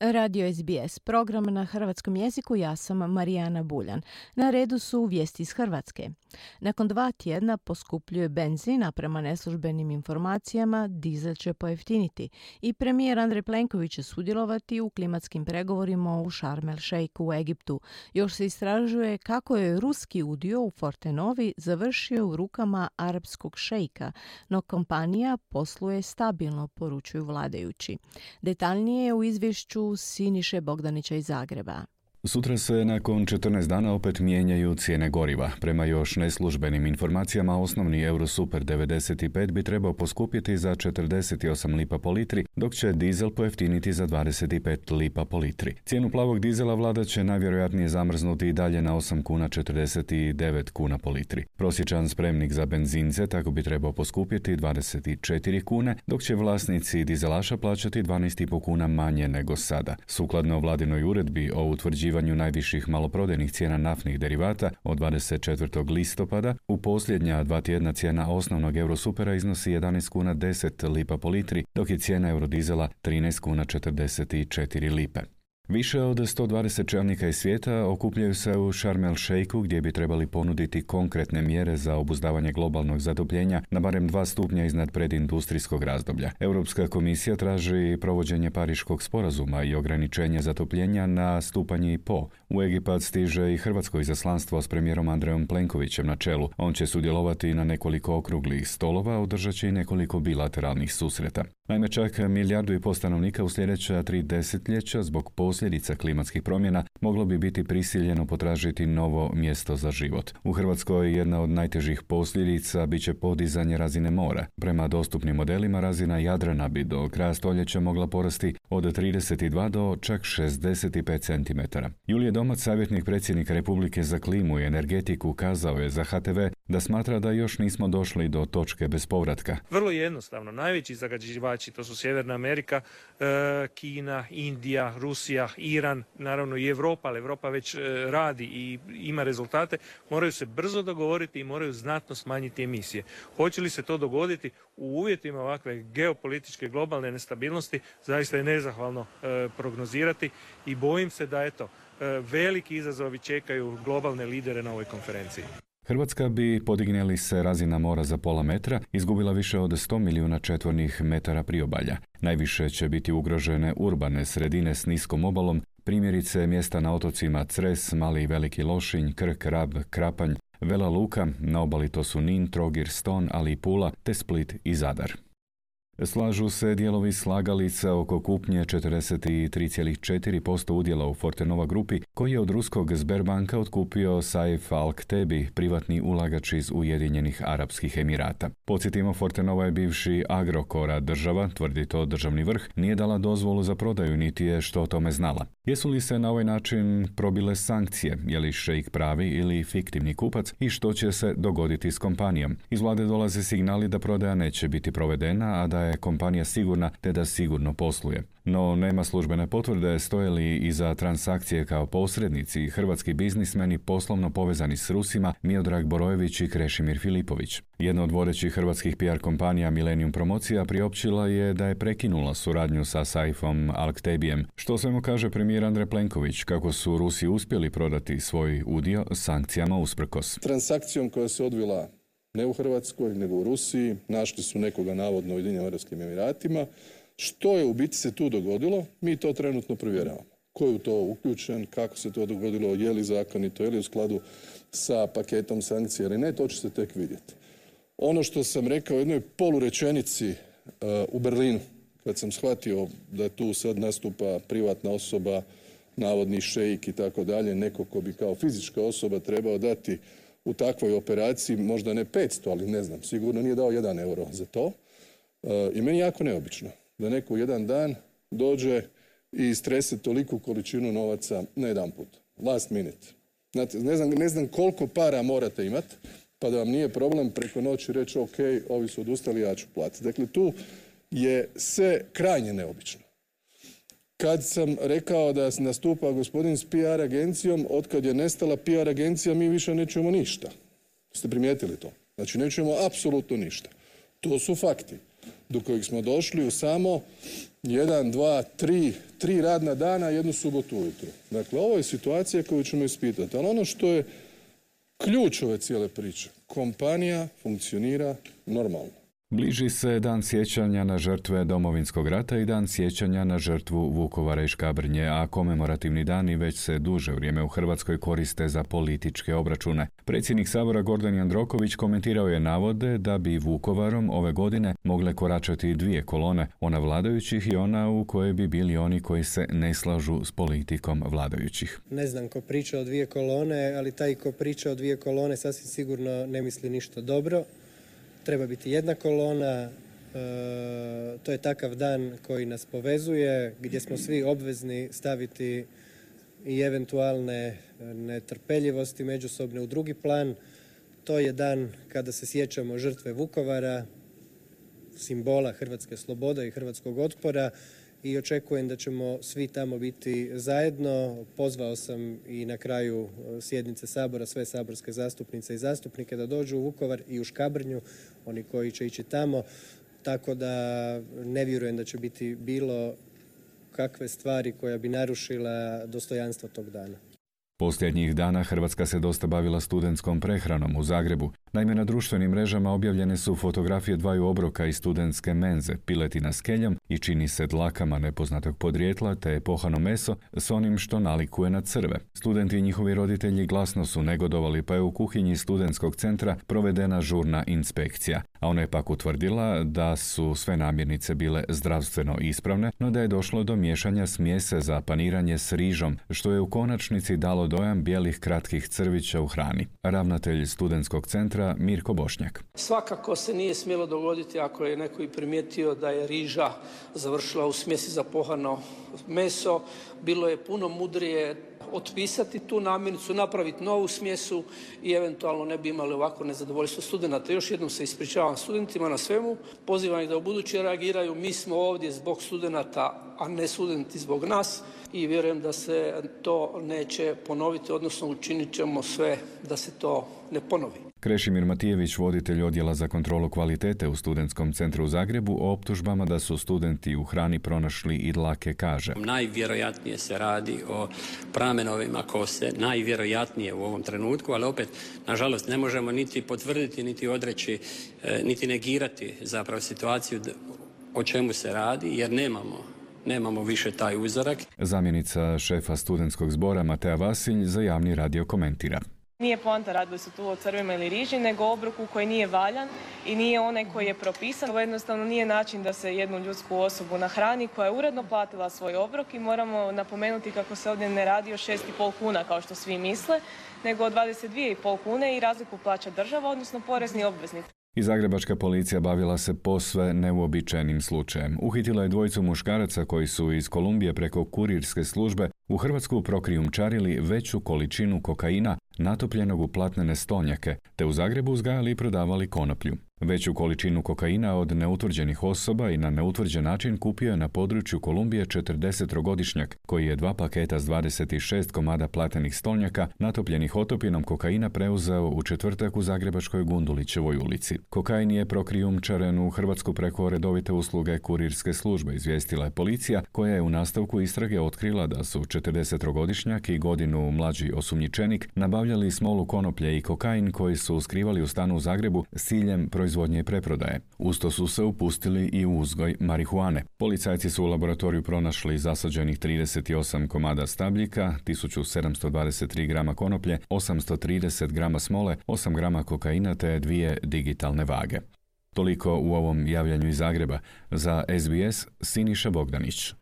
Radio SBS, program na hrvatskom jeziku, ja sam Marijana Buljan. Na redu su vijesti iz Hrvatske. Nakon dva tjedna poskupljuje benzin, a prema neslužbenim informacijama dizel će pojeftiniti. I premijer Andrej Plenković će sudjelovati u klimatskim pregovorima u Sharm el Sheikhu u Egiptu. Još se istražuje kako je ruski udio u Fortenovi završio u rukama arapskog šejka, no kompanija posluje stabilno, poručuju vladajući. Detaljnije u izvješću Siniše Bogdanića iz Zagreba. Sutra se nakon 14 dana opet mijenjaju cijene goriva. Prema još neslužbenim informacijama osnovni Eurosuper 95 bi trebao poskupiti za 48 lipa po litri, dok će dizel pojeftiniti za 25 lipa po litri. Cijenu plavog dizela vlada će najvjerojatnije zamrznuti i dalje na 8 kuna 49 kuna po litri. Prosječan spremnik za benzince tako bi trebao poskupiti 24 kune, dok će vlasnici dizelaša plaćati 12,5 kuna manje nego sada. Sukladno vladinoj uredbi o utvrđivanju utvrđivanju najviših maloprodajnih cijena naftnih derivata od 24. listopada, u posljednja dva tjedna cijena osnovnog eurosupera iznosi 11 kuna 10 lipa po litri, dok je cijena eurodizela 13 kuna 44 lipe. Više od 120 čelnika iz svijeta okupljaju se u Sharm el Sheikhu gdje bi trebali ponuditi konkretne mjere za obuzdavanje globalnog zatopljenja na barem dva stupnja iznad predindustrijskog razdoblja. Europska komisija traži provođenje Pariškog sporazuma i ograničenje zatopljenja na stupanje i po. U Egipat stiže i hrvatsko izaslanstvo s premijerom Andrejom Plenkovićem na čelu. On će sudjelovati na nekoliko okruglih stolova, održat će i nekoliko bilateralnih susreta. Naime, čak milijardu i pol stanovnika u sljedeća tri desetljeća zbog posljedica klimatskih promjena moglo bi biti prisiljeno potražiti novo mjesto za život. U Hrvatskoj jedna od najtežih posljedica bit će podizanje razine mora. Prema dostupnim modelima razina Jadrana bi do kraja stoljeća mogla porasti od 32 do čak 65 cm. Julije Domac, savjetnik predsjednika Republike za klimu i energetiku, kazao je za HTV da smatra da još nismo došli do točke bez povratka. Vrlo jednostavno, najveći zagađivači to su Sjeverna Amerika, e, Kina, Indija, Rusija, Iran, naravno i Europa, ali Europa već e, radi i ima rezultate, moraju se brzo dogovoriti i moraju znatno smanjiti emisije. Hoće li se to dogoditi u uvjetima ovakve geopolitičke globalne nestabilnosti, zaista je nezahvalno e, prognozirati i bojim se da eto, veliki izazovi čekaju globalne lidere na ovoj konferenciji. Hrvatska bi, podignjeli se razina mora za pola metra, izgubila više od 100 milijuna četvornih metara priobalja. Najviše će biti ugrožene urbane sredine s niskom obalom, primjerice mjesta na otocima Cres, Mali i Veliki Lošinj, Krk, Rab, Krapanj, Vela Luka, na obali to su Nin, Trogir, Ston, ali i Pula, te Split i Zadar. Slažu se dijelovi slagalica oko kupnje 43,4% udjela u Fortenova grupi, koji je od ruskog Sberbanka otkupio Saif Al-Ktebi, privatni ulagač iz Ujedinjenih Arapskih Emirata. Podsjetimo, Fortenova je bivši agrokora država, tvrdi to državni vrh, nije dala dozvolu za prodaju niti je što o tome znala. Jesu li se na ovaj način probile sankcije, je li šejk pravi ili fiktivni kupac i što će se dogoditi s kompanijom? Iz vlade dolaze signali da prodaja neće biti provedena, a da je kompanija sigurna te da sigurno posluje. No nema službene potvrde stoje li iza transakcije kao posrednici hrvatski biznismeni poslovno povezani s Rusima Miodrag Borojević i Krešimir Filipović. Jedna od vodećih hrvatskih PR kompanija Millennium Promocija priopćila je da je prekinula suradnju sa Saifom Alktebijem, što se mu kaže premijer Andrej Plenković kako su Rusi uspjeli prodati svoj udio sankcijama usprkos. Transakcijom koja se odvila ne u Hrvatskoj, nego u Rusiji. Našli su nekoga navodno u Ujedinjenim Arabskim Emiratima. Što je u biti se tu dogodilo? Mi to trenutno provjeravamo. Ko je u to uključen, kako se to dogodilo, je li zakonito, je li u skladu sa paketom sankcija ili ne, to će se tek vidjeti. Ono što sam rekao u jednoj polurečenici uh, u Berlinu, kad sam shvatio da tu sad nastupa privatna osoba, navodni šejik i tako dalje, neko ko bi kao fizička osoba trebao dati u takvoj operaciji, možda ne 500, ali ne znam, sigurno nije dao jedan euro za to. E, I meni je jako neobično da neko jedan dan dođe i strese toliku količinu novaca na jedan put. Last minute. Znate, ne znam, ne znam koliko para morate imati, pa da vam nije problem preko noći reći ok, ovi su odustali, ja ću platiti. Dakle, tu je sve krajnje neobično. Kad sam rekao da nastupa gospodin s PR agencijom, otkad je nestala PR agencija, mi više ne čujemo ništa. Ste primijetili to? Znači, ne apsolutno ništa. To su fakti. do kojih smo došli u samo jedan, dva, tri, tri radna dana, jednu subotu ujutro. Dakle, ovo je situacija koju ćemo ispitati. Ali ono što je ključ ove cijele priče, kompanija funkcionira normalno. Bliži se dan sjećanja na žrtve Domovinskog rata i dan sjećanja na žrtvu Vukovara i Škabrnje, a komemorativni dani već se duže vrijeme u Hrvatskoj koriste za političke obračune. Predsjednik Sabora Gordan Jandroković komentirao je navode da bi Vukovarom ove godine mogle koračati dvije kolone, ona vladajućih i ona u kojoj bi bili oni koji se ne slažu s politikom vladajućih. Ne znam ko priča o dvije kolone, ali taj ko priča o dvije kolone sasvim sigurno ne misli ništa dobro treba biti jedna kolona, e, to je takav dan koji nas povezuje, gdje smo svi obvezni staviti i eventualne netrpeljivosti međusobne u drugi plan. To je dan kada se sjećamo žrtve Vukovara, simbola hrvatske slobode i hrvatskog otpora i očekujem da ćemo svi tamo biti zajedno. Pozvao sam i na kraju e, sjednice Sabora sve saborske zastupnice i zastupnike da dođu u Vukovar i u Škabrnju, oni koji će ići tamo, tako da ne vjerujem da će biti bilo kakve stvari koja bi narušila dostojanstvo tog dana. Posljednjih dana Hrvatska se dosta bavila studentskom prehranom u Zagrebu. Naime, na društvenim mrežama objavljene su fotografije dvaju obroka iz studentske menze, piletina s keljom i čini se dlakama nepoznatog podrijetla te pohano meso s onim što nalikuje na crve. Studenti i njihovi roditelji glasno su negodovali pa je u kuhinji studentskog centra provedena žurna inspekcija, a ona je pak utvrdila da su sve namirnice bile zdravstveno ispravne, no da je došlo do miješanja smjese za paniranje s rižom, što je u konačnici dalo dojam bijelih kratkih crvića u hrani. Ravnatelj studentskog centra Mirko Bošnjak. Svakako se nije smjelo dogoditi ako je neko i primijetio da je riža završila u smjesi za pohano meso. Bilo je puno mudrije otpisati tu namirnicu, napraviti novu smjesu i eventualno ne bi imali ovako nezadovoljstvo studenata. Još jednom se ispričavam studentima na svemu, pozivam ih da u budući reagiraju. Mi smo ovdje zbog studenata, a ne studenti zbog nas i vjerujem da se to neće ponoviti, odnosno učinit ćemo sve da se to ne ponovi. Krešimir Matijević, voditelj odjela za kontrolu kvalitete u Studentskom centru u Zagrebu, o optužbama da su studenti u hrani pronašli i dlake kaže. Najvjerojatnije se radi o pramenovima kose, najvjerojatnije u ovom trenutku, ali opet, nažalost, ne možemo niti potvrditi, niti odreći, e, niti negirati zapravo situaciju o čemu se radi, jer nemamo nemamo više taj uzorak. Zamjenica šefa studentskog zbora Matea Vasilj za javni radio komentira. Nije poanta radili su tu o crvima ili riži, nego obroku koji nije valjan i nije onaj koji je propisan. Ovo jednostavno nije način da se jednu ljudsku osobu nahrani koja je uredno platila svoj obrok i moramo napomenuti kako se ovdje ne radi o 6,5 kuna kao što svi misle, nego o 22,5 kune i razliku plaća država, odnosno porezni obveznik. I zagrebačka policija bavila se posve neuobičajenim slučajem. Uhitila je dvojicu muškaraca koji su iz Kolumbije preko kurirske službe u Hrvatsku prokrijumčarili veću količinu kokaina natopljenog u platnene stolnjake, te u Zagrebu uzgajali i prodavali konoplju. Veću količinu kokaina od neutvrđenih osoba i na neutvrđen način kupio je na području Kolumbije 40-godišnjak, koji je dva paketa s 26 komada platenih stolnjaka natopljenih otopinom kokaina preuzeo u četvrtak u Zagrebačkoj Gundulićevoj ulici. Kokain je prokrijumčaren u Hrvatsku preko redovite usluge kurirske službe, izvijestila je policija, koja je u nastavku istrage otkrila da su 40-godišnjak i godinu mlađi osumnjičenik nabavljali smolu konoplje i kokain koji su skrivali u stanu u Zagrebu s ciljem proizvodnje i preprodaje. Usto su se upustili i u uzgoj marihuane. Policajci su u laboratoriju pronašli zasađenih 38 komada stabljika, 1723 grama konoplje, 830 grama smole, 8 grama kokaina te dvije digitalne vage. Toliko u ovom javljanju iz Zagreba. Za SBS Siniša Bogdanić.